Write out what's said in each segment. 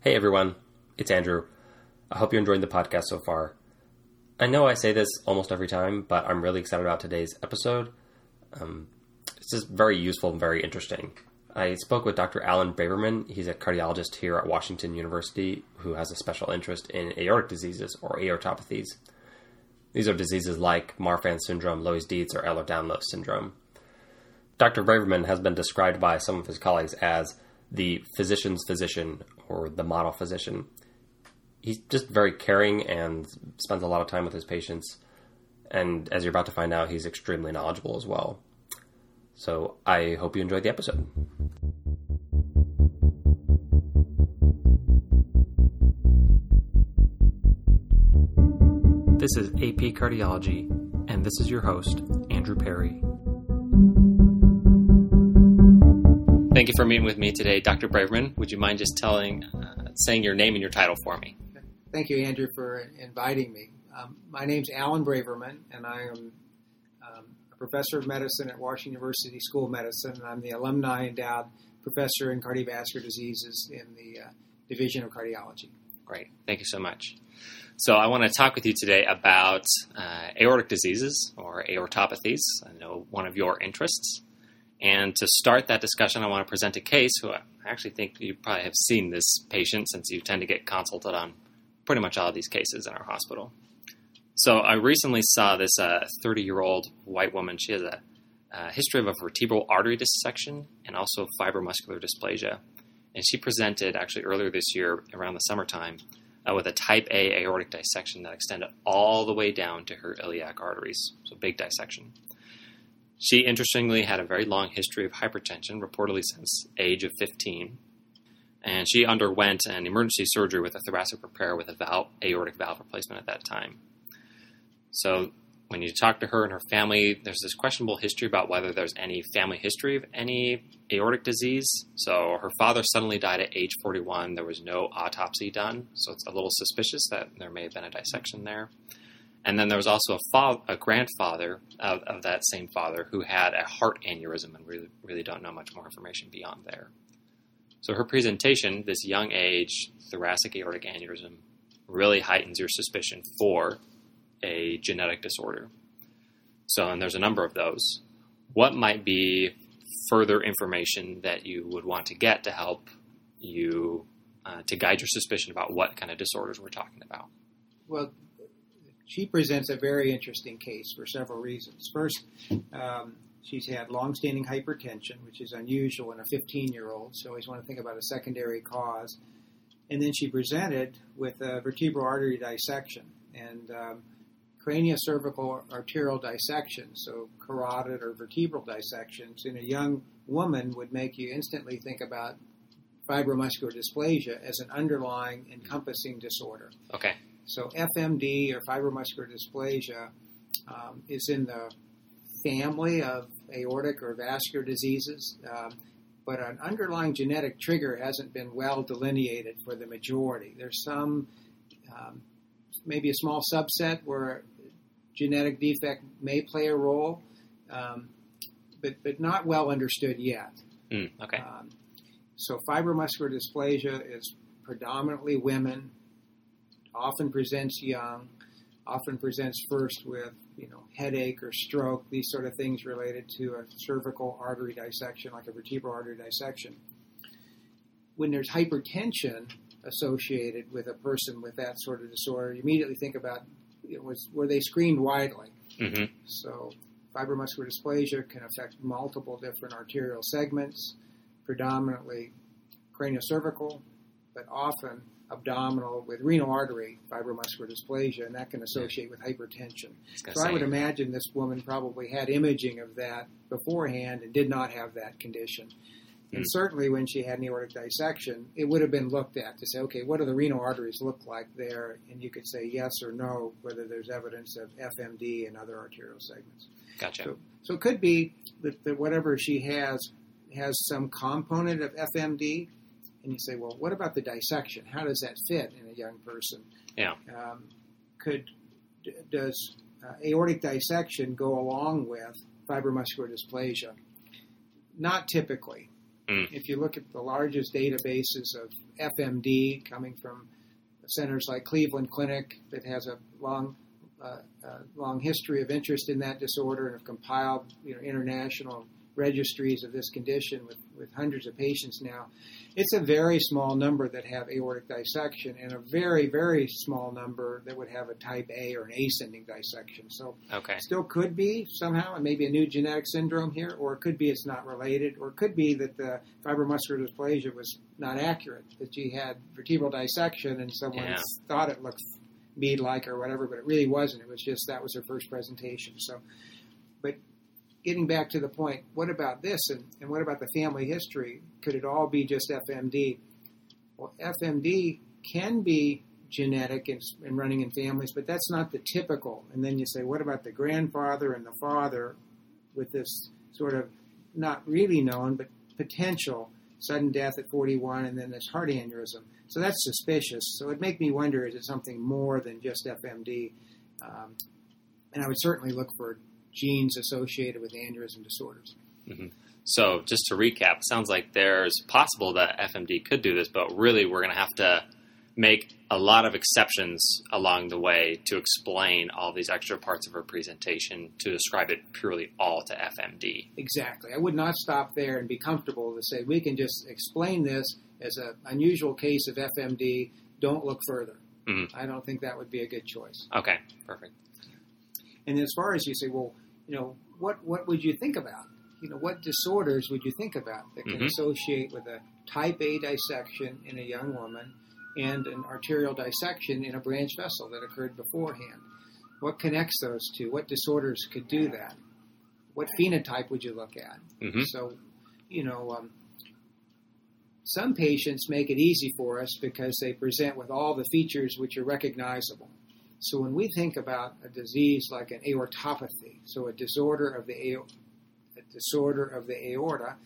Hey everyone, it's Andrew. I hope you're enjoying the podcast so far. I know I say this almost every time, but I'm really excited about today's episode. Um, it's just very useful and very interesting. I spoke with Dr. Alan Braverman. He's a cardiologist here at Washington University who has a special interest in aortic diseases or aortopathies. These are diseases like Marfan syndrome, Loeys Dietz, or Ehlers-Danlos syndrome. Dr. Braverman has been described by some of his colleagues as the physician's physician or the model physician. He's just very caring and spends a lot of time with his patients. And as you're about to find out, he's extremely knowledgeable as well. So I hope you enjoyed the episode. This is AP Cardiology, and this is your host, Andrew Perry. Thank you for meeting with me today, Dr. Braverman. Would you mind just telling, uh, saying your name and your title for me? Thank you, Andrew, for inviting me. Um, my name's Alan Braverman, and I am um, a professor of medicine at Washington University School of Medicine, and I'm the alumni endowed professor in cardiovascular diseases in the uh, Division of Cardiology. Great. Thank you so much. So, I want to talk with you today about uh, aortic diseases or aortopathies. I know one of your interests. And to start that discussion, I want to present a case who I actually think you probably have seen this patient since you tend to get consulted on pretty much all of these cases in our hospital. So, I recently saw this 30 uh, year old white woman. She has a, a history of a vertebral artery dissection and also fibromuscular dysplasia. And she presented actually earlier this year around the summertime uh, with a type A aortic dissection that extended all the way down to her iliac arteries. So, big dissection. She interestingly had a very long history of hypertension, reportedly since age of 15. And she underwent an emergency surgery with a thoracic repair with a valve, aortic valve replacement at that time. So, when you talk to her and her family, there's this questionable history about whether there's any family history of any aortic disease. So her father suddenly died at age 41. There was no autopsy done, so it's a little suspicious that there may have been a dissection there. And then there was also a, a grandfather of, of, that same father who had a heart aneurysm, and really, really don't know much more information beyond there. So her presentation, this young age thoracic aortic aneurysm, really heightens your suspicion for a genetic disorder. So, and there's a number of those. What might be further information that you would want to get to help you uh, to guide your suspicion about what kind of disorders we're talking about? Well, she presents a very interesting case for several reasons. First, um, she's had longstanding hypertension, which is unusual in a 15 year old, so always want to think about a secondary cause. And then she presented with a vertebral artery dissection. And um, craniocervical arterial dissection, so carotid or vertebral dissections, in a young woman would make you instantly think about fibromuscular dysplasia as an underlying encompassing disorder. Okay. So FMD or fibromuscular dysplasia um, is in the family of aortic or vascular diseases, um, but an underlying genetic trigger hasn't been well delineated for the majority. There's some, um, maybe a small subset where genetic defect may play a role, um, but, but not well understood yet. Mm, okay. Um, so fibromuscular dysplasia is predominantly women, often presents young, often presents first with you know headache or stroke, these sort of things related to a cervical artery dissection, like a vertebral artery dissection. When there's hypertension associated with a person with that sort of disorder, you immediately think about it was were they screened widely. Mm-hmm. So fibromuscular dysplasia can affect multiple different arterial segments, predominantly craniocervical, but often abdominal with renal artery fibromuscular dysplasia, and that can associate with hypertension. So I would imagine this woman probably had imaging of that beforehand and did not have that condition. And mm. certainly when she had an aortic dissection, it would have been looked at to say, okay, what do the renal arteries look like there? And you could say yes or no, whether there's evidence of FMD and other arterial segments. Gotcha. So, so it could be that, that whatever she has has some component of FMD. And you say, well, what about the dissection? How does that fit in a young person? Yeah. Um, could d- does uh, aortic dissection go along with fibromuscular dysplasia? Not typically Mm. If you look at the largest databases of FMD coming from centers like Cleveland Clinic that has a long uh, uh, long history of interest in that disorder and have compiled you know, international registries of this condition with, with hundreds of patients now. It's a very small number that have aortic dissection and a very, very small number that would have a type A or an ascending dissection. So Okay. still could be somehow, and maybe a new genetic syndrome here, or it could be it's not related, or it could be that the fibromuscular dysplasia was not accurate, that she had vertebral dissection and someone Yeah. thought it looked bead like or whatever, but it really wasn't. It was just that was her first presentation. So, but getting back to the point, what about this and, and what about the family history? Could it all be just FMD? Well, FMD can be genetic and, and running in families, but that's not the typical. And then you say, what about the grandfather and the father with this sort of not really known, but potential sudden death at 41 and then this heart aneurysm? So that's suspicious. So it make me wonder, is it something more than just FMD? Um, and I would certainly look for genes associated with aneurysm disorders. So just to recap, sounds like there's possible that FMD could do this, but really we're going to have to make a lot of exceptions along the way to explain all these extra parts of her presentation to describe it purely all to FMD. Exactly. I would not stop there and be comfortable to say we can just explain this as an unusual case of FMD. Don't look further. Mhm. I don't think that would be a good choice. Okay, perfect. And as far as you say, well, you know, what what would you think about? You know, what disorders would you think about that can Mhm. associate with a type A dissection in a young woman and an arterial dissection in a branch vessel that occurred beforehand? What connects those two? What disorders could do that? What phenotype would you look at? hmm So, you know, um, some patients make it easy for us because they present with all the features which are recognizable. So when we think about a disease like an aortopathy, so a disorder of the ao- a disorder of the aorta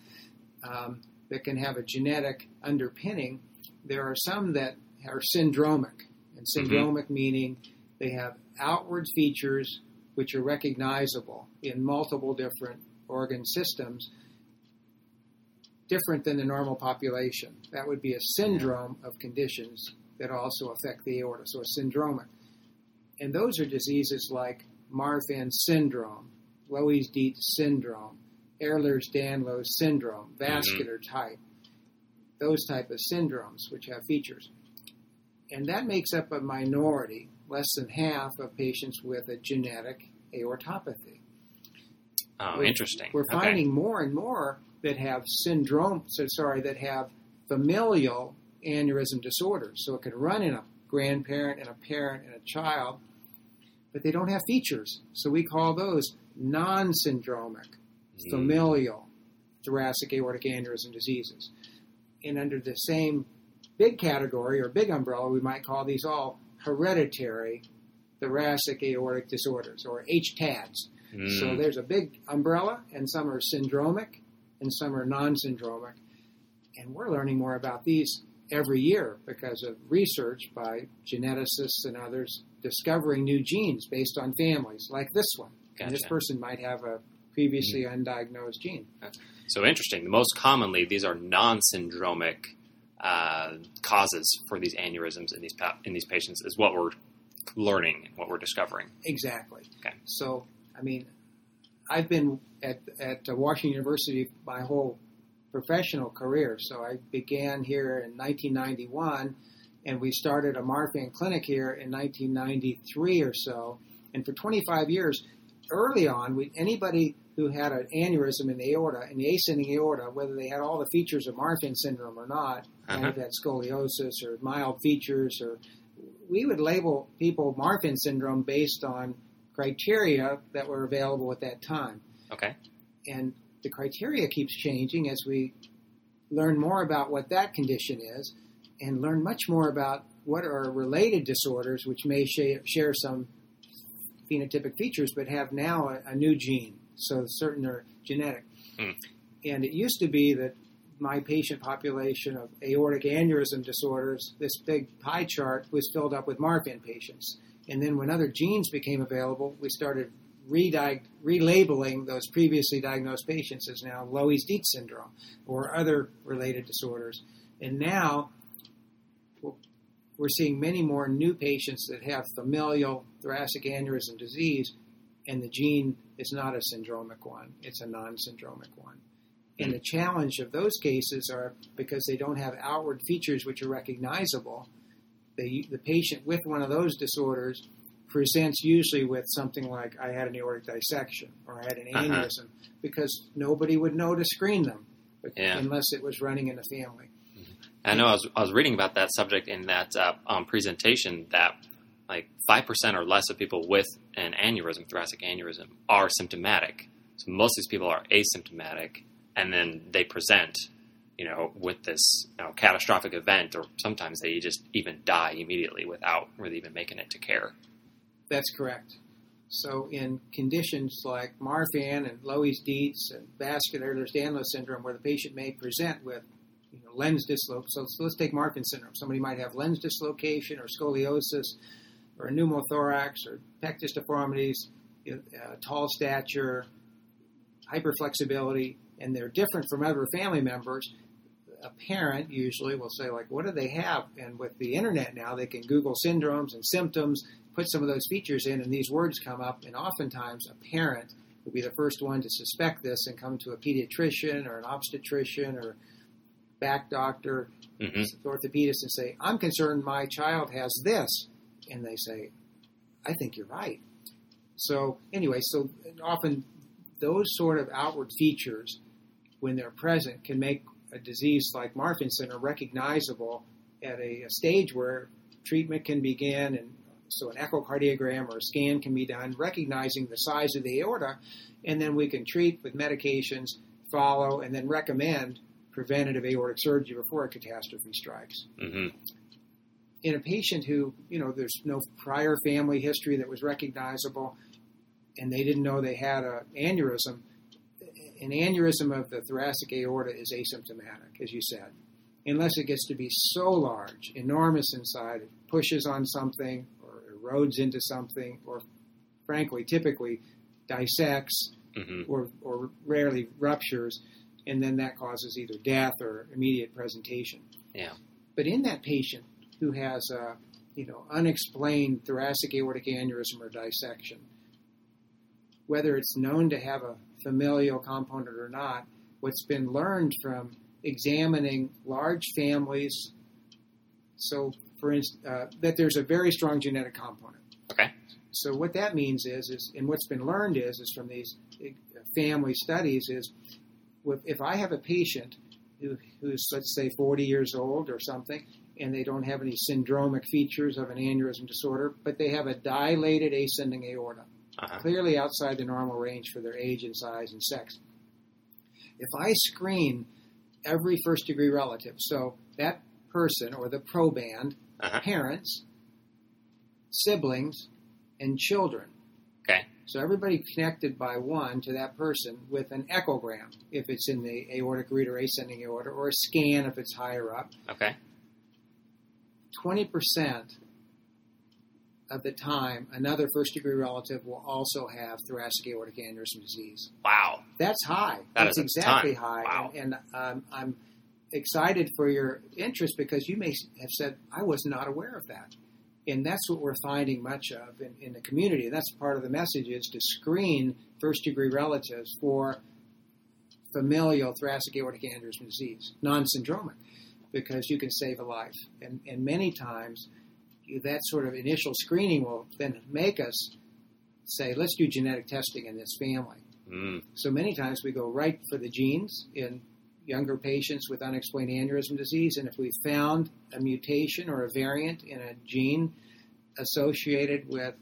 um, that can have a genetic underpinning, there are some that are syndromic, and syndromic meaning they have outward features which are recognizable in multiple different organ systems different than the normal population. That would be a syndrome of conditions that also affect the aorta, so a syndromic. And those are diseases like Marfan syndrome, Loeys-Dietz syndrome, Ehlers-Danlos syndrome, mm-hmm. vascular type, those type of syndromes which have features. And that makes up a minority, less than half of patients with a genetic aortopathy. Oh, We're- interesting. We're Okay. finding more and more that have syndrome, so sorry, that have familial aneurysm disorders. So it can run in a grandparent and a parent and a child, but they don't have features. So we call those non-syndromic, Mhm. familial thoracic aortic aneurysm diseases. And under the same big category or big umbrella, we might call these all hereditary thoracic aortic disorders or HTADs. Mm. So there's a big umbrella, and some are syndromic, and some are non-syndromic. And we're learning more about these every year because of research by geneticists and others discovering new genes based on families, like this one. And this person might have a previously undiagnosed gene. So interesting. The most commonly, these are non-syndromic uh, causes for these aneurysms in these pa- in these patients. Is what we're learning, and what we're discovering. Exactly. Okay. So, I mean, I've been at at Washington University my whole professional career. So I began here in 1991, and we started a Marfan clinic here in 1993 or so. And for 25 years, early on, we, anybody who had an aneurysm in the aorta, in the ascending aorta, whether they had all the features of Marfan syndrome or not, Uh-huh. had scoliosis or mild features, or we would label people Marfan syndrome based on criteria that were available at that time. Okay. And the criteria keeps changing as we learn more about what that condition is and learn much more about what are related disorders which may share, share some phenotypic features but have now a, a new gene. So certain are genetic. Hmm. And it used to be that my patient population of aortic aneurysm disorders, this big pie chart was filled up with Marfan patients. And then when other genes became available, we started relabeling those previously diagnosed patients as now Loeys-Dietz syndrome or other related disorders. And now we're seeing many more new patients that have familial thoracic aneurysm disease, and the gene is not a syndromic one, it's a non syndromic one. And the challenge of those cases are because they don't have outward features which are recognizable. The, the patient with one of those disorders presents usually with something like, I had an aortic dissection or I had an Uh-huh. aneurysm, because nobody would know to screen them Yeah. unless it was running in the family. I know I was, I was reading about that subject in that uh, um, presentation that like 5% or less of people with an aneurysm, thoracic aneurysm, are symptomatic. So most of these people are asymptomatic, and then they present, you know, with this you know, catastrophic event, or sometimes they just even die immediately without really even making it to care. That's correct. So, in conditions like Marfan and Loeys-Dietz and vascular Ehlers-Danlos syndrome, where the patient may present with you know, lens dislocation, so, let's take Marfan syndrome. Somebody might have lens dislocation or scoliosis or pneumothorax or pectus deformities, you know, uh, tall stature, hyperflexibility, and they're different from other family members. A parent usually will say, like, what do they have? And with the internet now, they can Google syndromes and symptoms put some of those features in, and these words come up. And oftentimes, a parent will be the first one to suspect this and come to a pediatrician or an obstetrician or back doctor, hmm orthopedist, and say, "I'm concerned my child has this," and they say, "I think you're right." So anyway, so often those sort of outward features, when they're present, can make a disease like Marfan syndrome recognizable at a, a stage where treatment can begin, and so an echocardiogram or a scan can be done, recognizing the size of the aorta, and then we can treat with medications, follow, and then recommend preventative aortic surgery before a catastrophe strikes. hmm In a patient who, you know, there's no prior family history that was recognizable, and they didn't know they had an aneurysm, an aneurysm of the thoracic aorta is asymptomatic, as you said, unless it gets to be so large, enormous inside, it pushes on something erodes into something, or frankly, typically dissects hmm or, or rarely ruptures, and then that causes either death or immediate presentation. Yeah. But in that patient who has a you know unexplained thoracic aortic aneurysm or dissection, whether it's known to have a familial component or not, what's been learned from examining large families, so for instance, uh, that there's a very strong genetic component. Okay. So what that means is, is and what's been learned is, is from these uh, family studies is, if I have a patient who, who's let's say 40 years old or something, and they don't have any syndromic features of an aneurysm disorder, but they have a dilated ascending aorta, Uh-huh. clearly outside the normal range for their age and size and sex. If I screen every first degree relative, so that person or the proband, Uh-huh. parents, siblings, and children. Okay. So everybody connected by one to that person with an echogram if it's in the aortic root or ascending aorta, or a scan if it's higher up. Okay. 20% of the time, another first degree relative will also have thoracic aortic aneurysm disease. Wow. That's high. That That's exactly high. Wow. And, and um, I'm excited for your interest because you may have said, I was not aware of that. And that's what we're finding much of in, in the community. And that's part of the message is to screen first degree relatives for familial thoracic aortic aneurysm disease, non syndromic, because you can save a life. And, and many times, that sort of initial screening will then make us say, let's do genetic testing in this family. Mm. So many times we go right for the genes in younger patients with unexplained aneurysm disease, and if we found a mutation or a variant in a gene associated with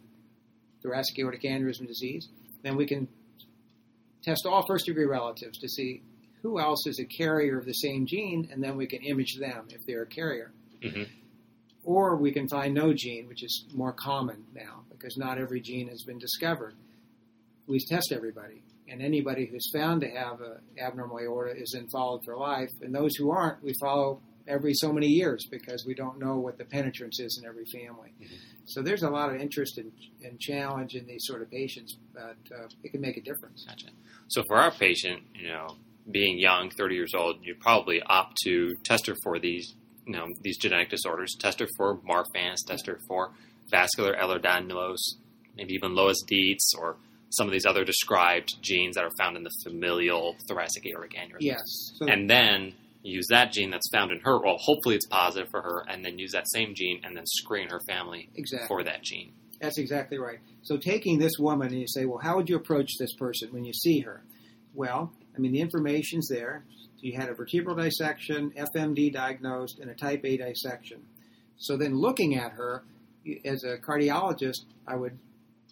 thoracic aortic aneurysm disease, then we can test all first degree relatives to see who else is a carrier of the same gene, and then we can image them if they're a carrier. Mhm. Or we can find no gene, which is more common now because not every gene has been discovered. We test everybody, and anybody who's found to have an abnormal aorta is then followed for life. And those who aren't, we follow every so many years because we don't know what the penetrance is in every family. Mhm. So there's a lot of interest and, and challenge in these sort of patients, but uh, it can make a difference. Gotcha. So for our patient, you know, being young, 30 years old, you probably opt to test her for these, you know, these genetic disorders. Test her for Marfan's, test her for vascular Ehlers-Danlos, maybe even Loeys Dietz, or some of these other described genes that are found in the familial thoracic aortic aneurysm. Yes. So And then use that gene that's found in her. Well, hopefully it's positive for her, and then use that same gene and then screen her family exactly. for that gene. That's exactly right. So taking this woman and you say, well, how would you approach this person when you see her? Well, I mean, the information's there. You had a vertebral dissection, FMD diagnosed, and a type A dissection. So then looking at her, as a cardiologist, I would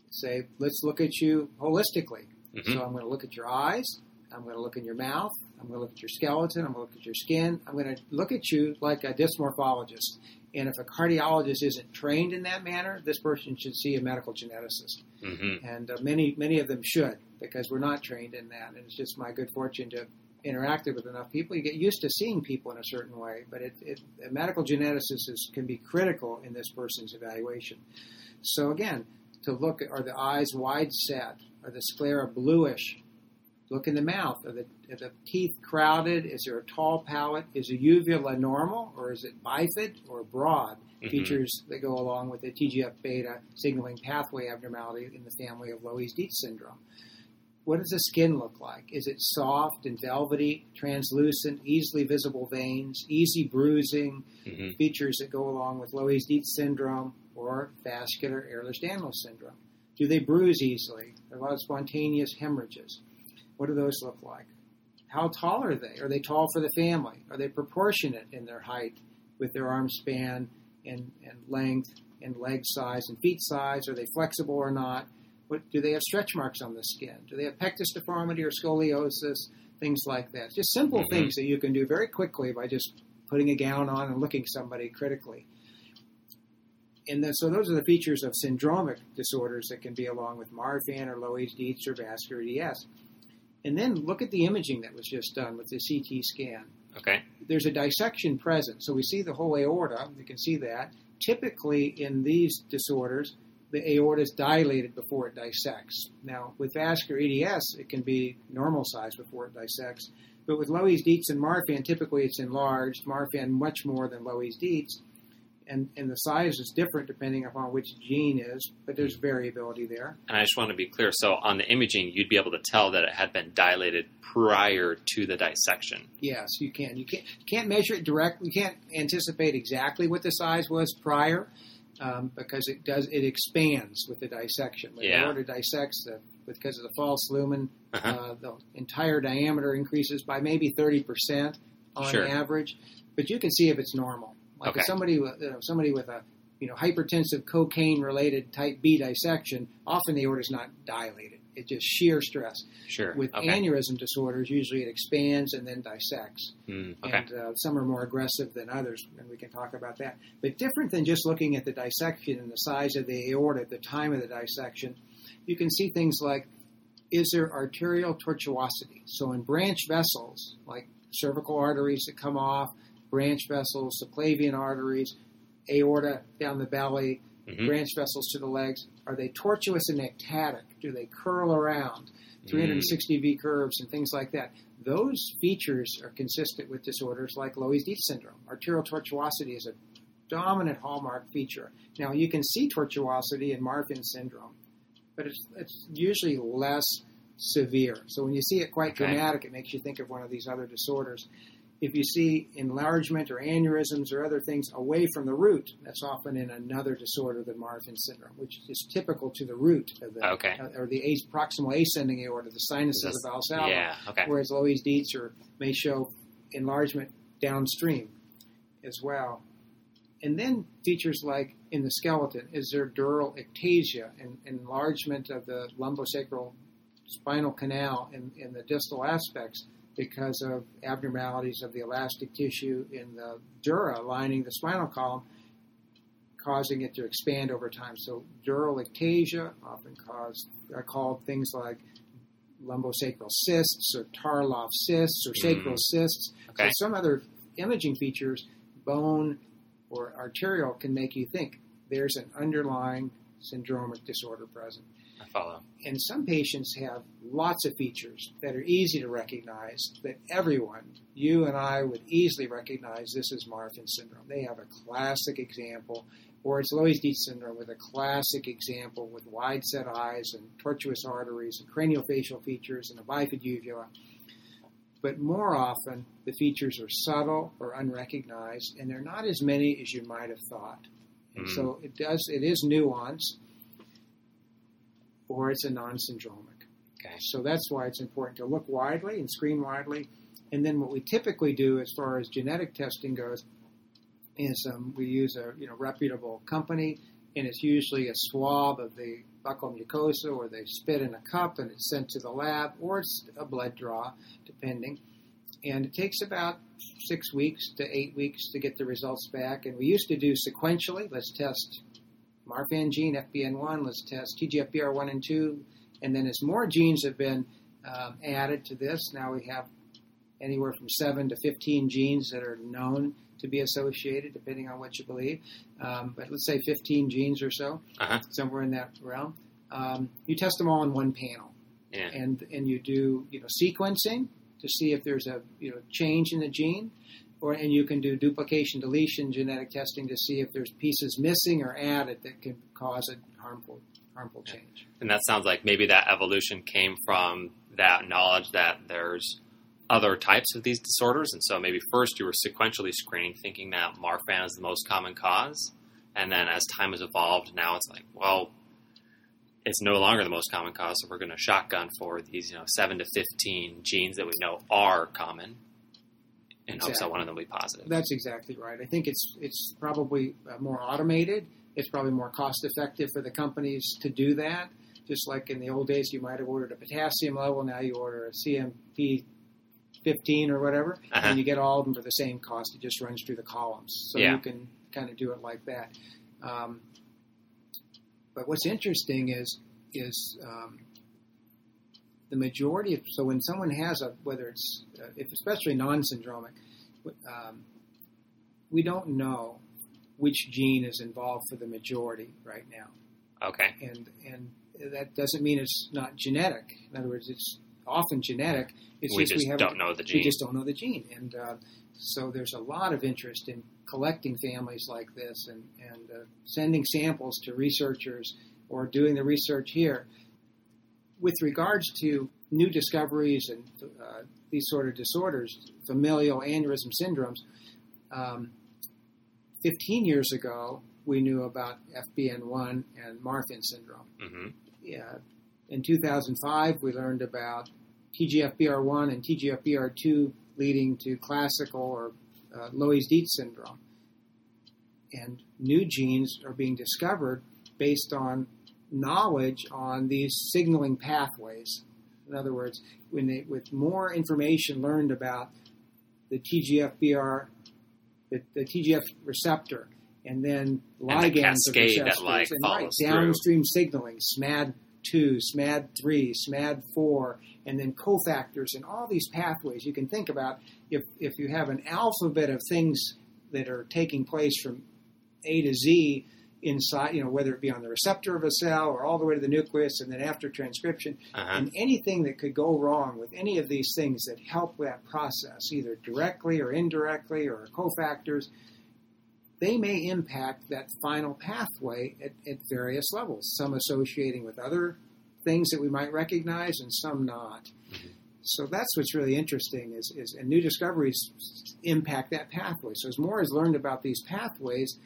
say, let's look at you holistically. Mhm. So I'm going to look at your eyes. I'm going to look in your mouth. I'm going to look at your skeleton. I'm going to look at your skin. I'm going to look at you like a dysmorphologist. And if a cardiologist isn't trained in that manner, this person should see a medical geneticist. hmm And uh, many, many of them should because we're not trained in that. And it's just my good fortune to interacted with enough people. You get used to seeing people in a certain way, but it, it, a medical geneticist is, can be critical in this person's evaluation. So again, to look at are the eyes wide set? Are the sclera bluish? Look in the mouth. Are the, are the teeth crowded? Is there a tall palate? Is the uvula normal or is it bifid or broad? Mhm. Features that go along with the TGF beta signaling pathway abnormality in the family of Loeys Dietz syndrome. What does the skin look like? Is it soft and velvety, translucent, easily visible veins, easy bruising, hmm features that go along with Loeys Dietz syndrome or vascular Ehlers-Danlos syndrome? Do they bruise easily? Are a lot of spontaneous hemorrhages? What do those look like? How tall are they? Are they tall for the family? Are they proportionate in their height with their arm span and, and length and leg size and feet size? Are they flexible or not? What, do they have stretch marks on the skin? Do they have pectus deformity or scoliosis? Things like that. Just simple Mhm. things that you can do very quickly by just putting a gown on and looking somebody critically. And then, so those are the features of syndromic disorders that can be along with Marfan or Loeys Dietz or vascular EDS. And then look at the imaging that was just done with the CT scan. Okay. There's a dissection present, so we see the whole aorta. You can see that. Typically, in these disorders, the aorta is dilated before it dissects. Now, with vascular EDS, it can be normal size before it dissects. But with Loeys Dietz and Marfan, typically it's enlarged. Marfan much more than Loeys Dietz, and and the size is different depending upon which gene is. But there's variability there. And I just want to be clear. So on the imaging, you'd be able to tell that it had been dilated prior to the dissection. Yes, you can. You can't you can't measure it directly. You can't anticipate exactly what the size was prior um, because it does it expands with the dissection. When Yeah. the aorta dissects, the, because of the false lumen, Uh-huh. uh, the entire diameter increases by maybe thirty percent on Sure. average. But you can see if it's normal. Like Okay. if somebody with you know, somebody with a you know hypertensive cocaine related type B dissection, often the aorta is not dilated. It's just sheer stress. Sure. With okay. aneurysm disorders, usually it expands and then dissects. Mm, okay. And uh, some are more aggressive than others, and we can talk about that. But different than just looking at the dissection and the size of the aorta at the time of the dissection, you can see things like is there arterial tortuosity? So in branch vessels, like cervical arteries that come off, branch vessels, subclavian arteries, aorta down the belly, Mhm. branch vessels to the legs, are they tortuous and ectatic? Do they curl around? 360 V curves and things like that. Those features are consistent with disorders like Loeys Dietz syndrome. Arterial tortuosity is a dominant hallmark feature. Now, you can see tortuosity in Marfan syndrome, but it's, it's usually less severe. So when you see it quite Okay. dramatic, it makes you think of one of these other disorders. If you see enlargement or aneurysms or other things away from the root, that's often in another disorder than Marfan syndrome, which is typical to the root of the Okay. uh, or the proximal ascending aorta, the sinus of This- the valsalva, Yeah. Okay. whereas Loeys Dietz or may show enlargement downstream as well. And then features like in the skeleton, is there dural ectasia and enlargement of the lumbosacral spinal canal in, in the distal aspects because of abnormalities of the elastic tissue in the dura lining the spinal column, causing it to expand over time. So dural ectasia often cause are called things like lumbosacral cysts or Tarlov cysts or sacral mm. cysts. Okay. So some other imaging features bone or arterial can make you think there's an underlying syndromic disorder present. I follow. And some patients have lots of features that are easy to recognize that everyone, you and I, would easily recognize this is Marfan syndrome. They have a classic example, or it's Loeys-Dietz syndrome with a classic example with wide set eyes and tortuous arteries and craniofacial features and a bifid uvula. But more often, the features are subtle or unrecognized, and they're not as many as you might have thought. And Mm. so it does. It is nuance, or it's a non-syndromic. Okay. So that's why it's important to look widely and screen widely. And then what we typically do, as far as genetic testing goes, is um, we use a you know reputable company, and it's usually a swab of the buccal mucosa, or they spit in a cup and it's sent to the lab, or it's a blood draw, depending. And it takes about six weeks to eight weeks to get the results back. And we used to do sequentially. Let's test Marfan gene, FBN1. Let's test TGFBR1 and 2. And then as more genes have been um, added to this, now we have anywhere from 7 to 15 genes that are known to be associated, depending on what you believe. Um, but let's say 15 genes or so, Uh-huh. somewhere in that realm. Um, you test them all in one panel Yeah. and and you do you know sequencing to see if there's a you know change in the gene, or and you can do duplication deletion genetic testing to see if there's pieces missing or added that could cause a harmful harmful change. And that sounds like maybe that evolution came from that knowledge that there's other types of these disorders. And so maybe first you were sequentially screening, thinking that Marfan is the most common cause. And then as time has evolved, now it's like, well, it's no longer the most common cause, so we're going to shotgun for these, you know, seven to fifteen genes that we know are common, in hopes that one of them will be positive. That's exactly right. I think it's it's probably uh, more automated. It's probably more cost effective for the companies to do that. Just like in the old days, you might have ordered a potassium level. Now you order a CMP 15 or whatever, Uh-huh. and you get all of them for the same cost. It just runs through the columns, so Yeah. you can kind of do it like that. Um, but what's interesting is is um, the majority of so when someone has a whether it's uh, if especially non-syndromic, um, we don't know which gene is involved for the majority right now, Okay. and and that doesn't mean it's not genetic. In other words, it's often genetic. It's we just, just we don't know the gene. we just don't know the gene, and uh, so there's a lot of interest in collecting families like this and and uh, sending samples to researchers or doing the research here. With regards to new discoveries and uh, these sort of disorders, familial aneurysm syndromes, um, 15 years ago we knew about FBN1 and Marfan syndrome. Hmm yeah, in 2005, we learned about TGFBR1 and TGFBR2 leading to classical or uh, Loeys-Dietz syndrome. And new genes are being discovered based on knowledge on these signaling pathways. In other words, when they, with more information learned about the TGFBR, the, the TGF receptor, and then And the ligands of that, receptors, like, and right, downstream signaling, SMAD2, SMAD3, SMAD4, and then cofactors and all these pathways. You can think about if, if you have an alphabet of things that are taking place from A to Z inside, you know, whether it be on the receptor of a cell or all the way to the nucleus and then after transcription, Uh-huh. and anything that could go wrong with any of these things that help that process, either directly or indirectly or cofactors, they may impact that final pathway at, at various levels, some associating with other things that we might recognize and some not. So that's what's really interesting is, is and new discoveries impact that pathway. So as more is learned about these pathways,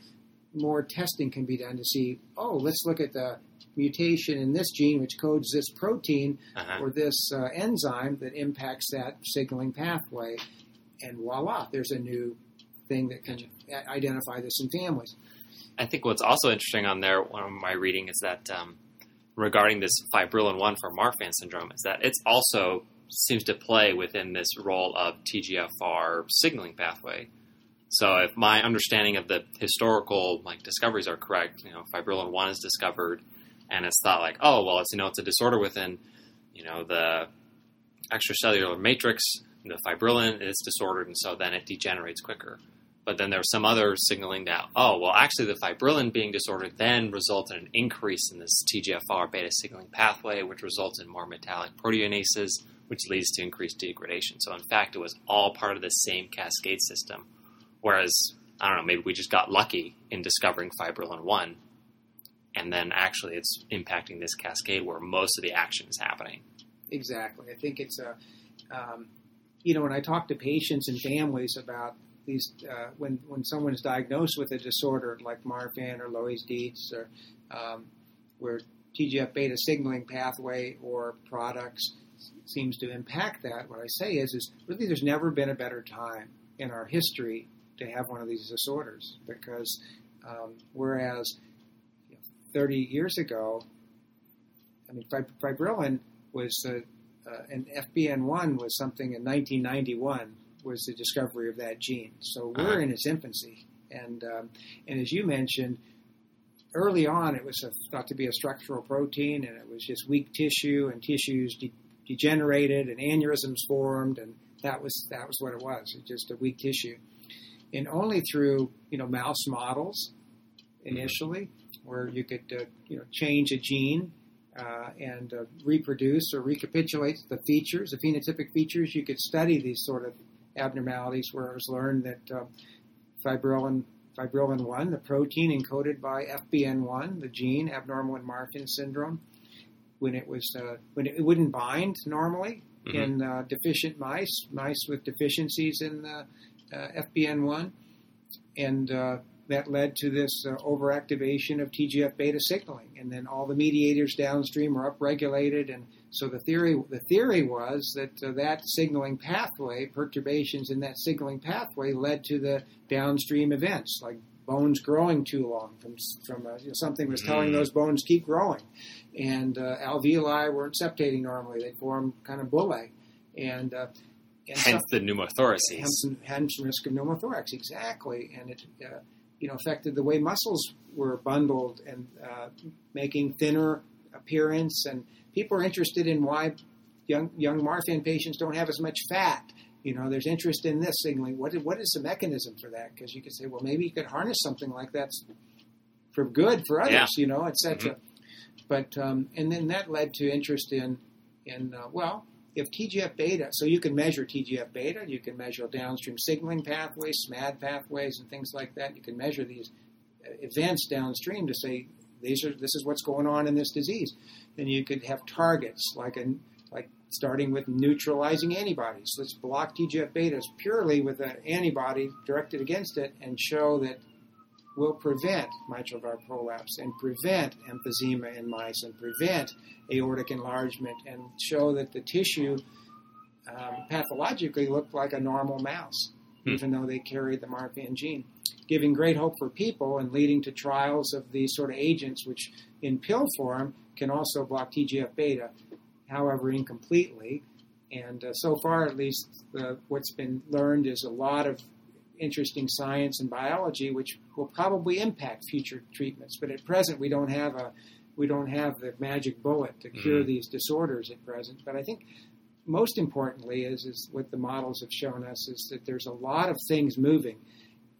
more testing can be done to see, oh, let's look at the mutation in this gene which codes this protein Uh-huh. or this uh, enzyme that impacts that signaling pathway, and voila, there's a new thing that can a- identify this in families. I think what's also interesting on there, one of my reading, is that um, regarding this fibrillin one for Marfan syndrome, is that it's also seems to play within this role of TGFR signaling pathway. So, if my understanding of the historical like discoveries are correct, you know, fibrillin one is discovered, and it's thought like, oh, well, it's you know, it's a disorder within, you know, the extracellular matrix. The fibrillin is disordered, and so then it degenerates quicker. but then there's some other signaling that, oh, well, actually, the fibrillin being disordered then results in an increase in this TGFR beta signaling pathway, which results in more metalloproteinases, which leads to increased degradation. So, in fact, it was all part of the same cascade system. Whereas, I don't know, maybe we just got lucky in discovering fibrillin 1, and then actually it's impacting this cascade where most of the action is happening. Exactly. I think it's a, um, you know, when I talk to patients and families about these, uh, when when someone is diagnosed with a disorder like Marfan or Loeys Dietz or um, where TGF beta signaling pathway or products seems to impact that, what I say is, is really there's never been a better time in our history to have one of these disorders because um, whereas you know, 30 years ago, I mean, fibrillin was uh, uh, and FBN1 was something in 1991 was the discovery of that gene. So we're uh-huh. in its infancy, and um, and as you mentioned, early on it was a, thought to be a structural protein, and it was just weak tissue, and tissues de- degenerated, and aneurysms formed, and that was that was what it was, it just a weak tissue. And only through you know mouse models initially, where you could uh, you know change a gene uh, and uh, reproduce or recapitulate the features, the phenotypic features. You could study these sort of abnormalities where it was learned that uh, fibrillin fibrillin 1, the protein encoded by FBN1, the gene abnormal in Marfan syndrome, when it was uh, when it, it, wouldn't bind normally mm-hmm. in uh, deficient mice, mice with deficiencies in the uh, FBN1, and uh, that led to this uh, overactivation of TGF beta signaling, and then all the mediators downstream were upregulated, and so the theory the theory was that uh, that signaling pathway perturbations in that signaling pathway led to the downstream events like bones growing too long from from uh, you know, something was telling mm. those bones keep growing, and uh, alveoli weren't septating normally; they formed kind of bullae, and uh, and hence so, the pneumothoraces. Hence, hence risk of pneumothorax, exactly. And it, uh, you know, affected the way muscles were bundled and uh, making thinner appearance. And people are interested in why young young Marfan patients don't have as much fat. You know, there's interest in this signaling. What what is the mechanism for that? Because you could say, well, maybe you could harness something like that for good for others. Yeah. You know, etc. Mm-hmm. But um, and then that led to interest in in uh, well, if TGF beta, so you can measure TGF beta, you can measure downstream signaling pathways, SMAD pathways, and things like that. You can measure these uh, events downstream to say these are this is what's going on in this disease. Then you could have targets like a like starting with neutralizing antibodies. Let's block TGF beta purely with an antibody directed against it and show that will prevent mitral valve prolapse and prevent emphysema in mice and prevent aortic enlargement and show that the tissue um, pathologically looked like a normal mouse, hmm. even though they carried the Marfan gene, giving great hope for people and leading to trials of these sort of agents, which in pill form can also block TGF beta, however, incompletely. And uh, so far, at least, uh, what's been learned is a lot of interesting science and biology, which will probably impact future treatments. But at present, we don't have a we don't have the magic bullet to cure mm-hmm. these disorders at present. But I think most importantly is is what the models have shown us is that there's a lot of things moving,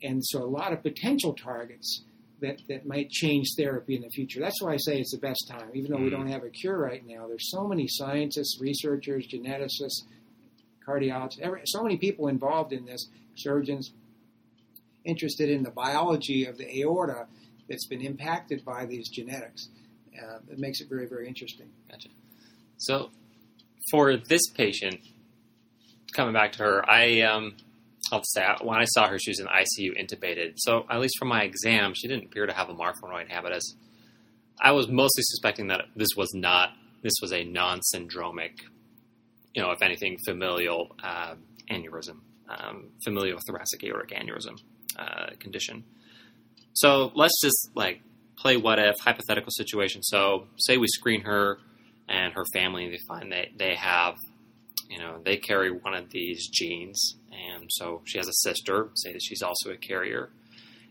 and so a lot of potential targets. That, that might change therapy in the future. That's why I say it's the best time, even though we mm-hmm. don't have a cure right now. There's so many scientists, researchers, geneticists, cardiologists, every, so many people involved in this, surgeons, interested in the biology of the aorta that's been impacted by these genetics. Uh, it makes it very, very interesting. Gotcha. So, for this patient, coming back to her, I um, I'll say when I saw her, she was in ICU intubated. So, at least from my exam, she didn't appear to have a Marfanoid habitus. I was mostly suspecting that this was not this was a non-syndromic, you know, if anything, familial uh, aneurysm, um, familial thoracic aortic aneurysm uh, condition. So let's just like play what if hypothetical situation. So say we screen her and her family, and they find that they have, you know, they carry one of these genes, and so she has a sister. Say that she's also a carrier,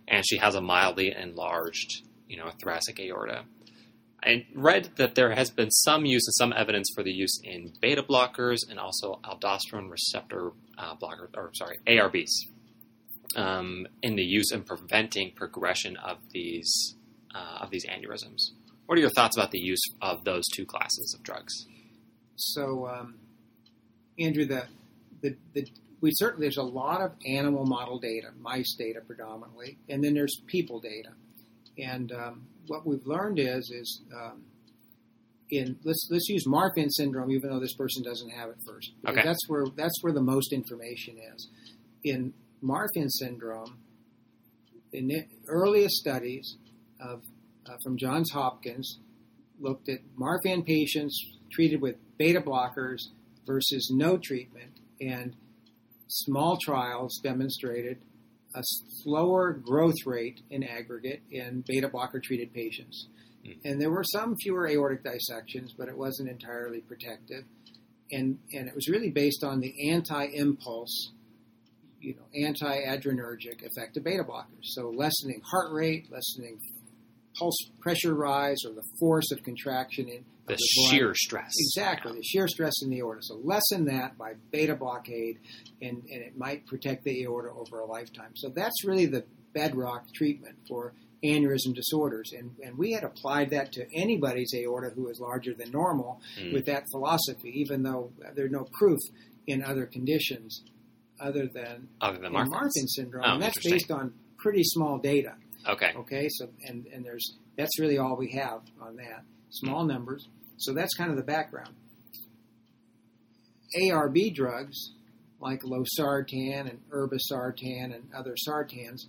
and she has a mildly enlarged, you know, thoracic aorta. I read that there has been some use and some evidence for the use in beta blockers and also aldosterone receptor uh, blocker, or sorry, ARBs. Um, in the use and preventing progression of these uh, of these aneurysms. What are your thoughts about the use of those two classes of drugs? So, um, Andrew, the, the the we certainly there's a lot of animal model data, mice data predominantly, and then there's people data. And um, what we've learned is is um, in let's let's use Marfan syndrome, even though this person doesn't have it first. Okay. That's where that's where the most information is. In Marfan syndrome, the earliest studies of uh, from Johns Hopkins looked at Marfan patients treated with beta blockers versus no treatment, and small trials demonstrated a slower growth rate in aggregate in beta blocker treated patients. Mm. And there were some fewer aortic dissections, but it wasn't entirely protective. And, and it was really based on the anti impulse, you know, anti adrenergic effect of beta blockers. So lessening heart rate, lessening pulse pressure rise, or the force of contraction in The of blood. stress. Exactly, the shear stress in the aorta. So lessen that by beta blockade, and, and it might protect the aorta over a lifetime. So that's really the bedrock treatment for aneurysm disorders. And, and we had applied that to anybody's aorta who is larger than normal Mm. with that philosophy, even though there's no proof in other conditions other than Other than in Marfan's. Marfan syndrome. Oh, and that's based on pretty small data. Okay. Okay, so and and there's that's really all we have on that. Small numbers. So that's kind of the background. ARB drugs like losartan and irbesartan and other sartans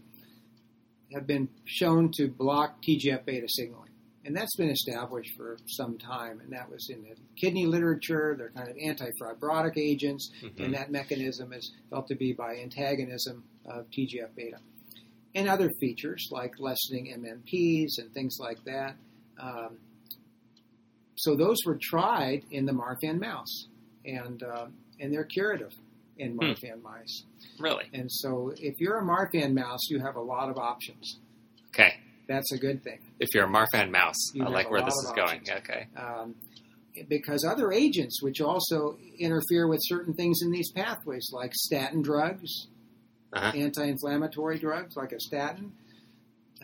have been shown to block TGF beta signaling. And that's been established for some time, and that was in the kidney literature. They're kind of anti-fibrotic agents, Mhm. and that mechanism is felt to be by antagonism of TGF beta. And other features like lessening MMPs and things like that. Um, so those were tried in the Marfan mouse, and um, and they're curative in Marfan mice. Really? And so if you're a Marfan mouse, you have a lot of options. Okay. That's a good thing. If you're a Marfan mouse, You I like where this is options. going. Okay. um, because other agents which also interfere with certain things in these pathways, like statin drugs, Uh-huh. anti-inflammatory drugs like a statin,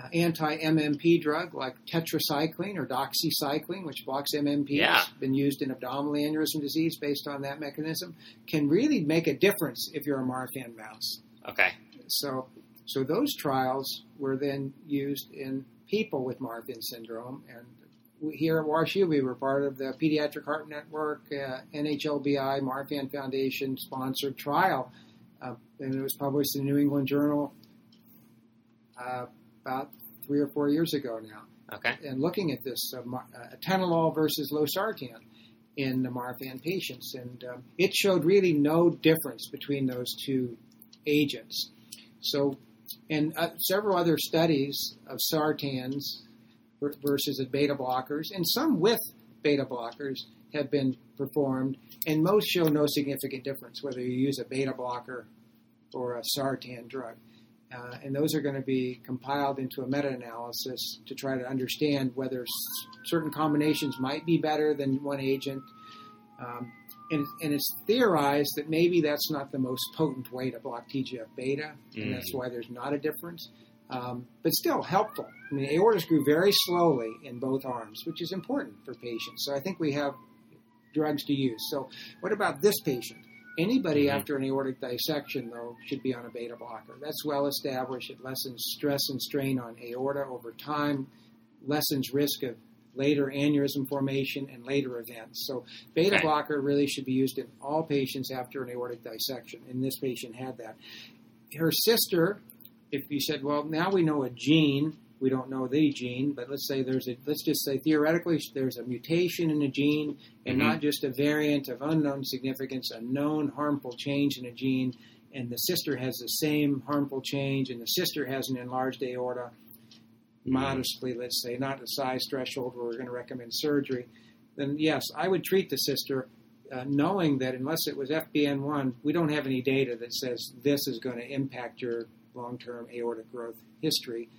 uh, anti-MMP drug like tetracycline or doxycycline, which blocks MMP, Yeah. been used in abdominal aneurysm disease based on that mechanism, can really make a difference if you're a Marfan mouse. Okay. So, so those trials were then used in people with Marfan syndrome, and here at WashU, we were part of the Pediatric Heart Network, uh, NHLBI, Marfan Foundation sponsored trial, uh, and it was published in the New England Journal uh, about three or four years ago now. Okay. And looking at this, uh, uh, atenolol versus losartan in the Marfan patients, and um, it showed really no difference between those two agents. So, and uh, several other studies of sartans versus beta blockers, and some with beta blockers have been performed, and most show no significant difference whether you use a beta blocker or a sartan drug. Uh, and those are going to be compiled into a meta-analysis to try to understand whether s- certain combinations might be better than one agent. Um, and, and it's theorized that maybe that's not the most potent way to block TGF beta, and that's why there's not a difference. Um, but still helpful. I mean, aortas grew very slowly in both arms, which is important for patients. So I think we have drugs to use. So what about this patient? Anybody Mhm. after an aortic dissection, though, should be on a beta blocker. That's well established. It lessens stress and strain on aorta over time, lessens risk of later aneurysm formation and later events. So beta Okay. blocker really should be used in all patients after an aortic dissection, and this patient had that. Her sister, if you said, well, now we know a gene, we don't know the gene, but let's say there's a, let's just say theoretically there's a mutation in a gene and Mhm. not just a variant of unknown significance, a known harmful change in a gene, and the sister has the same harmful change, and the sister has an enlarged aorta, modestly, let's say, not a size threshold where we're going to recommend surgery, then yes, I would treat the sister, uh, knowing that unless it was FBN1, we don't have any data that says this is going to impact your long-term aortic growth history.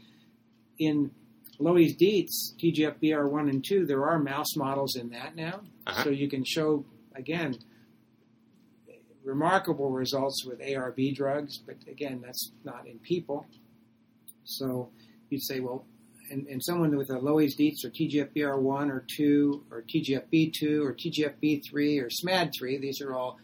In Loeys Dietz, TGFBR1 and 2, there are mouse models in that now. Uh-huh. So you can show, again, remarkable results with ARB drugs, but again, that's not in people. So you'd say, well, in, in someone with a Loeys Dietz or TGFBR1 or 2 or TGFB2 or TGFB3 or SMAD3, these are all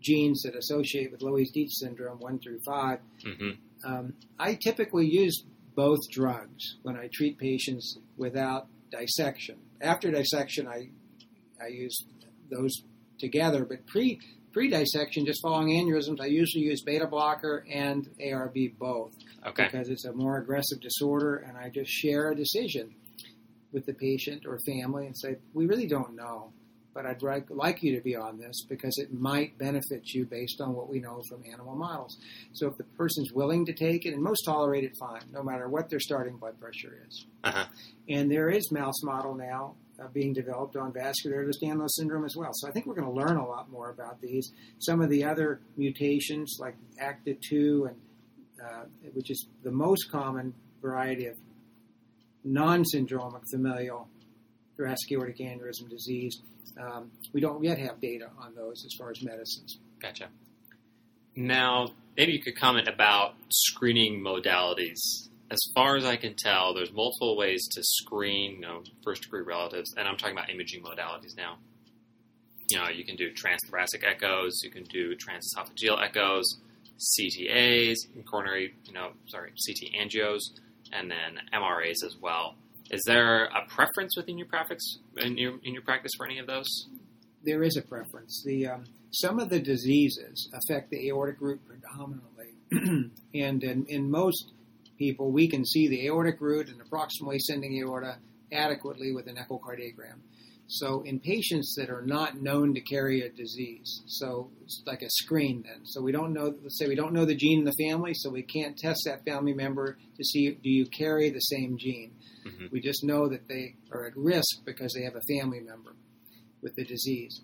genes that associate with Loeys Dietz syndrome 1 through 5. hmm Um, I typically use both drugs when I treat patients without dissection. After dissection, I I use those together, but pre pre dissection, just following aneurysms, I usually use beta blocker and ARB both Okay. because it's a more aggressive disorder, and I just share a decision with the patient or family and say, we really don't know, but I'd like, like you to be on this because it might benefit you based on what we know from animal models. So if the person's willing to take it, and most tolerate it fine, no matter what their starting blood pressure is. Uh-huh. And there is mouse model now uh, being developed on vascular Ehlers-Danlos syndrome as well. So I think we're going to learn a lot more about these. Some of the other mutations like ACTA2, and uh, which is the most common variety of non-syndromic familial thoracic aortic aneurysm disease. Um, we don't yet have data on those as far as medicines. Gotcha. Now, maybe you could comment about screening modalities. As far as I can tell, there's multiple ways to screen, you know, first degree relatives, and I'm talking about imaging modalities now. You know, you can do transthoracic echoes, you can do transesophageal echoes, CTAs, coronary, you know, sorry, CT angios, and then MRAs as well. Is there a preference within your practice in your in your practice for any of those? there is a preference. The um, some of the diseases affect the aortic root predominantly, and in, in most people, we can see the aortic root and the proximal ascending aorta adequately with an echocardiogram. So in patients that are not known to carry a disease, so it's like a screen then. So we don't know, let's say we don't know the gene in the family, so we can't test that family member to see do you carry the same gene. Mhm. We just know that they are at risk because they have a family member with the disease.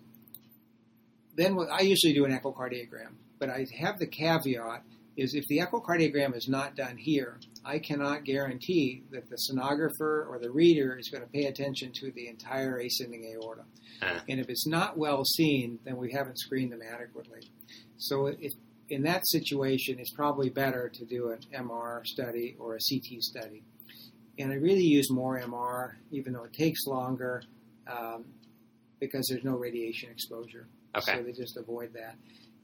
Then what I usually do an echocardiogram, but I have the caveat is if the echocardiogram is not done here, I cannot guarantee that the sonographer or the reader is going to pay attention to the entire ascending aorta. Uh. And if it's not well seen, then we haven't screened them adequately. So if, in that situation, it's probably better to do an MR study or a CT study. And I really use more MR, even though it takes longer, um, because there's no radiation exposure. Okay. So they just avoid that.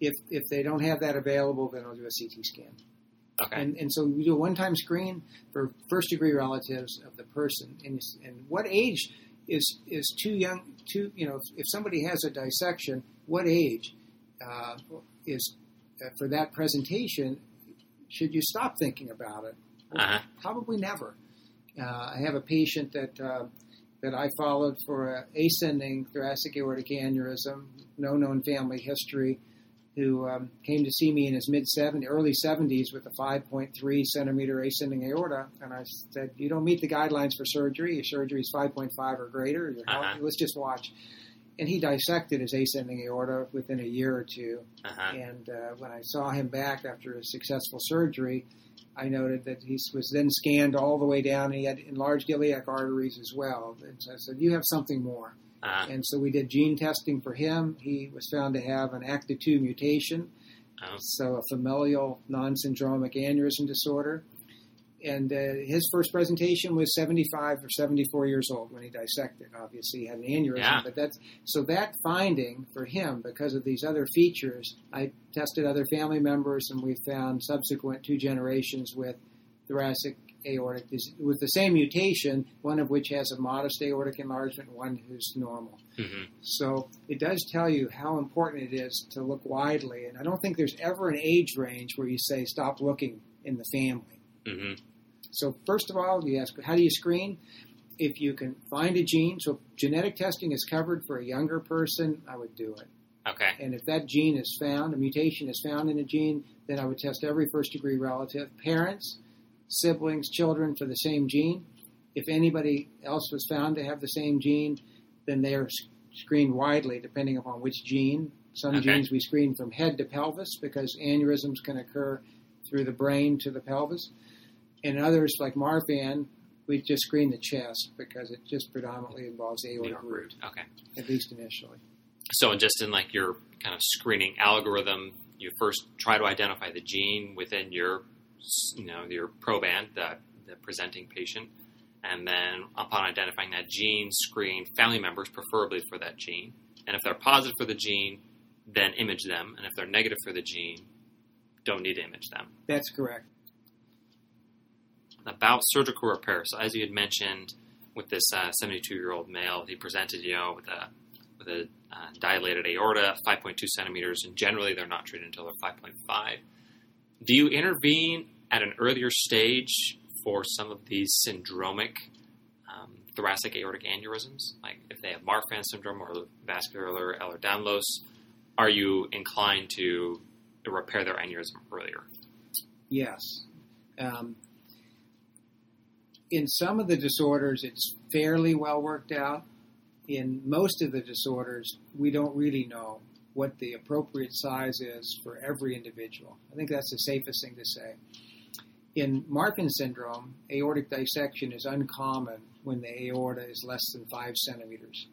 If if they don't have that available, then I'll do a CT scan. Okay. And and so we do a one time screen for first degree relatives of the person. And and what age is is too young? Too you know if, if somebody has a dissection, what age uh, is uh, for that presentation? Should you stop thinking about it? Uh-huh. Probably never. Uh, I have a patient that uh, that I followed for ascending thoracic aortic aneurysm, no known family history, who um, came to see me in his mid 70s, early 70s with a 5.3 centimeter ascending aorta, and I said, "You don't meet the guidelines for surgery. Your surgery is 5.5 or greater. You're Uh-huh. healthy. Let's just watch." And he dissected his ascending aorta within a year or two. Uh-huh. And uh, when I saw him back after his successful surgery, I noted that he was then scanned all the way down, and he had enlarged iliac arteries as well. And so I said, "You have something more." Uh, And so we did gene testing for him. He was found to have an ACTA2 mutation, oh, so a familial non-syndromic aneurysm disorder. And uh, his first presentation was 75 or 74 years old when he dissected. Obviously, he had an aneurysm, Yeah. but that's so that finding for him because of these other features. I tested other family members, and we found subsequent two generations with thoracic aortic disease with the same mutation, one of which has a modest aortic enlargement, one who's normal. mhm. So it does tell you how important it is to look widely. And I don't think there's ever an age range where you say stop looking in the family. Mhm. So first of all, you ask how do you screen? If you can find a gene, so genetic testing is covered for a younger person, I would do it. Okay. And if that gene is found, a mutation is found in a gene, then I would test every first degree relative, parents, siblings, children for the same gene. If anybody else was found to have the same gene, then they are screened widely depending upon which gene. Some Okay. genes we screen from head to pelvis because aneurysms can occur through the brain to the pelvis. And others, like Marfan, we just screen the chest because it just predominantly involves aortic Aortic root, Okay. at least initially. So, and just in like your kind of screening algorithm, you first try to identify the gene within your, you know, your proband, the, the presenting patient, and then upon identifying that gene, screen family members, preferably for that gene. And if they're positive for the gene, then image them, and if they're negative for the gene, don't need to image them. That's correct. About surgical repair, so as you had mentioned, with this 72 uh, year old male, he presented, you know, with a with a uh, dilated aorta, 5.2 centimeters, and generally they're not treated until they're 5.5. Do you intervene at an earlier stage for some of these syndromic um, thoracic aortic aneurysms, like if they have Marfan syndrome or vascular Ehlers-Danlos, are you inclined to repair their aneurysm earlier? Yes. Um, in some of the disorders, it's fairly well worked out. In most of the disorders, we don't really know what the appropriate size is for every individual. I think that's the safest thing to say. In Marfan syndrome, aortic dissection is uncommon when the aorta is less than five centimeters.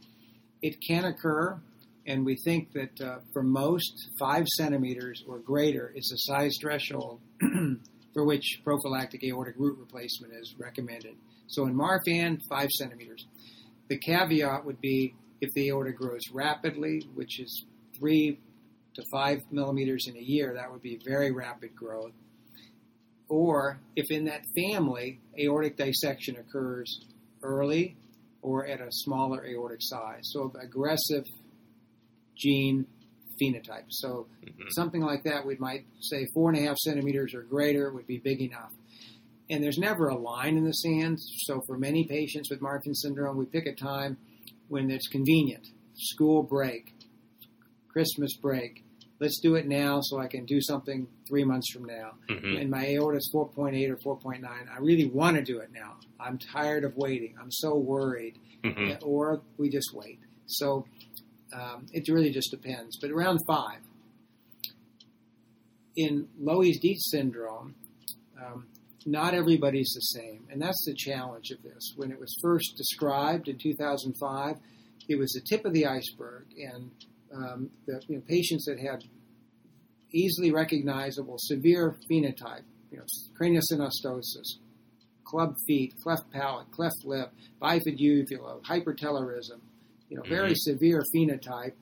It can occur, and we think that uh, for most, five centimeters or greater is the size threshold for which prophylactic aortic root replacement is recommended. So in Marfan, five centimeters. The caveat would be if the aorta grows rapidly, which is three to five millimeters in a year, that would be very rapid growth or if in that family aortic dissection occurs early or at a smaller aortic size. So aggressive gene phenotype. So mm-hmm. something like that, we might say four and a half centimeters or greater would be big enough. And there's never a line in the sand. So for many patients with Marfan syndrome, we pick a time when it's convenient. School break, Christmas break, let's do it now so I can do something three months from now. Mm-hmm. And my aorta is 4.8 or 4.9. I really want to do it now. I'm tired of waiting. I'm so worried. Mm-hmm. Or we just wait. So um, it really just depends. But around five. In Loeys-Dietz syndrome, um, not everybody's the same. And that's the challenge of this. When it was first described in 2005, it was the tip of the iceberg. And um, the you know, patients that had easily recognizable severe phenotype, you know, craniosynostosis, club feet, cleft palate, cleft lip, bifid uvula, hypertelorism, you know, very mm-hmm. severe phenotype.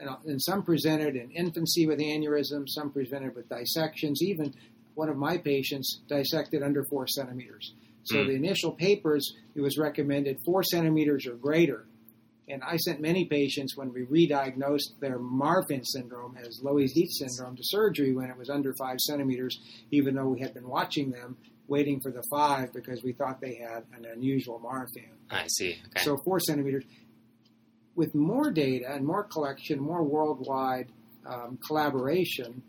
And, uh, and some presented in infancy with aneurysm, some presented with dissections. Even one of my patients dissected under four centimeters. So mm. the initial papers, it was recommended four centimeters or greater and I sent many patients when we re-diagnosed their Marfan syndrome as Loeys-Dietz syndrome to surgery when it was under five centimeters, even though we had been watching them waiting for the five because we thought they had an unusual Marfan. I see. Okay. So four centimeters. With more data and more collection, more worldwide um, collaboration,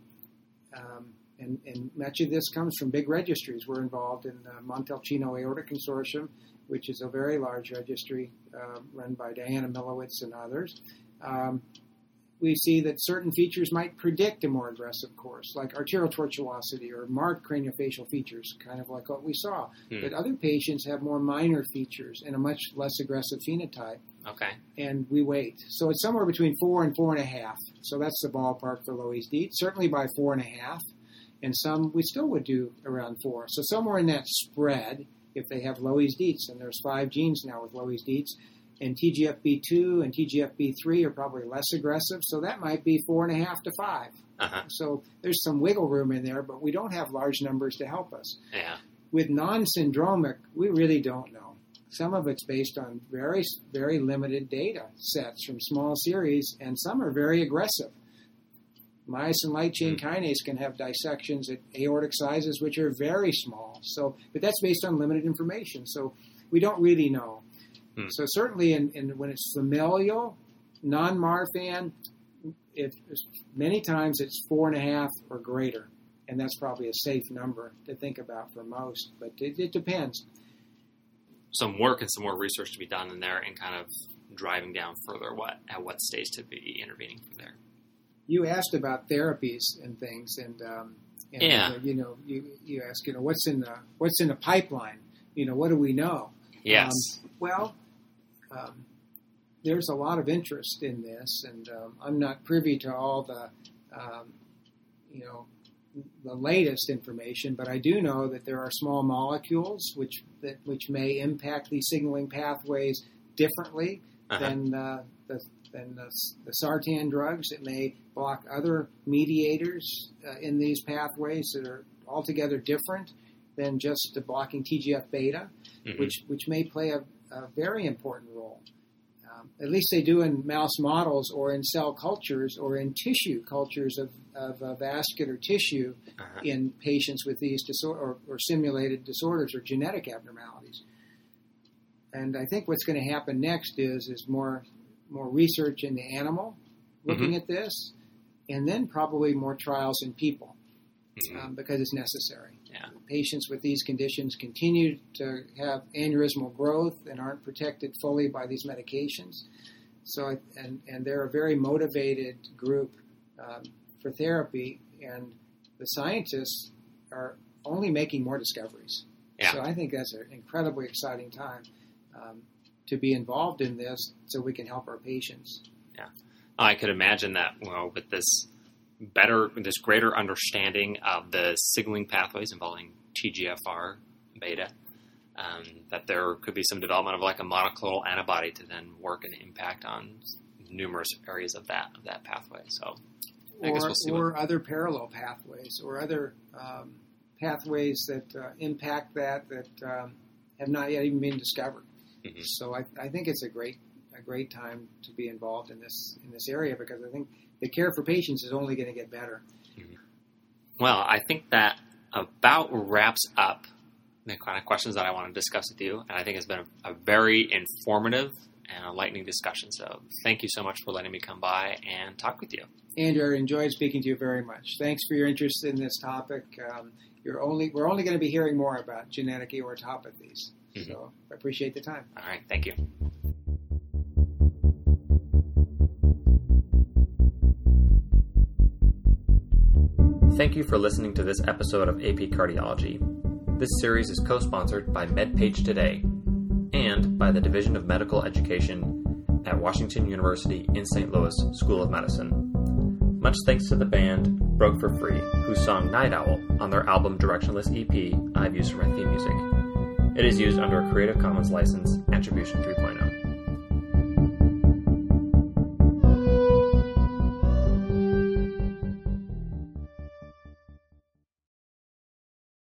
um, and, and, much of this comes from big registries. We're involved in the Montalcino Aorta Consortium, which is a very large registry uh, run by Dianna Milewicz and others, um, we see that certain features might predict a more aggressive course, like arterial tortuosity or marked craniofacial features, kind of like what we saw. Hmm. But other patients have more minor features and a much less aggressive phenotype. Okay. And we wait. So it's somewhere between four and four and a half. So that's the ballpark for Loeys-Dietz. Certainly by four and a half. And some we still would do around four. So somewhere in that spread if they have Loeys-Dietz, and there's five genes now with Loeys-Dietz, and TGFB2 and TGFB3 are probably less aggressive, so that might be four and a half to 5 uh-huh. So there's some wiggle room in there, but we don't have large numbers to help us. Yeah. With non-syndromic, we really don't know. Some of it's based on very, very limited data sets from small series, and some are very aggressive. Myosin light chain hmm. kinase can have dissections at aortic sizes which are very small. So, but that's based on limited information. So we don't really know. Hmm. So certainly, in, in, when it's familial, non-Marfan, it, many times it's four and a half or greater, and that's probably a safe number to think about for most. But it, it depends. Some work and some more research to be done in there, and kind of driving down further what at what stage to be intervening from there you asked about therapies and things, and, um, and yeah. Uh, you know, you you ask, you know, what's in the what's in the pipeline? You know, what do we know? Yes. Um, well, um, there's a lot of interest in this, and um, I'm not privy to all the, um, you know, the latest information, but I do know that there are small molecules which that, which may impact these signaling pathways differently Uh-huh. than uh, the than the, the sartan drugs. It may block other mediators uh, in these pathways that are altogether different than just the blocking TGF beta, Mhm. which which may play a, a very important role. Um, at least they do in mouse models or in cell cultures or in tissue cultures of, of uh, vascular tissue Uh-huh. in patients with these disor- or, or simulated disorders or genetic abnormalities. And I think what's going to happen next is is more more research in the animal looking at this, and then probably more trials in people Mhm. um, because it's necessary. Yeah. Patients with these conditions continue to have aneurysmal growth and aren't protected fully by these medications. So, and and they're a very motivated group um, for therapy, and the scientists are only making more discoveries. Yeah. So I think that's an incredibly exciting time um, to be involved in this, so we can help our patients. Yeah, I could imagine that well, with this better, this greater understanding of the signaling pathways involving TGFR beta, um, that there could be some development of like a monoclonal antibody to then work and impact on numerous areas of that of that pathway. So I or, guess we'll or other parallel pathways or other um, pathways that uh, impact that that um, have not yet even been discovered. Mhm. So I, I think it's a great a great time to be involved in this in this area because I think the care for patients is only going to get better. Well, I think that about wraps up the kind of questions that I want to discuss with you. And I think it's been a, a very informative and enlightening discussion. So thank you so much for letting me come by and talk with you. Andrew, I enjoyed speaking to you very much. Thanks for your interest in this topic. Um, you're only we're only going to be hearing more about genetic aortopathies. Mhm. So I appreciate the time. All right. Thank you. Thank you for listening to this episode of AP Cardiology. This series is co sponsored by MedPage Today and by the Division of Medical Education at Washington University in St. Louis School of Medicine. Much thanks to the band Broke for Free, whose song Night Owl on their album Directionless EP I've used for my theme music. It is used under a Creative Commons license, Attribution oh. 3.0.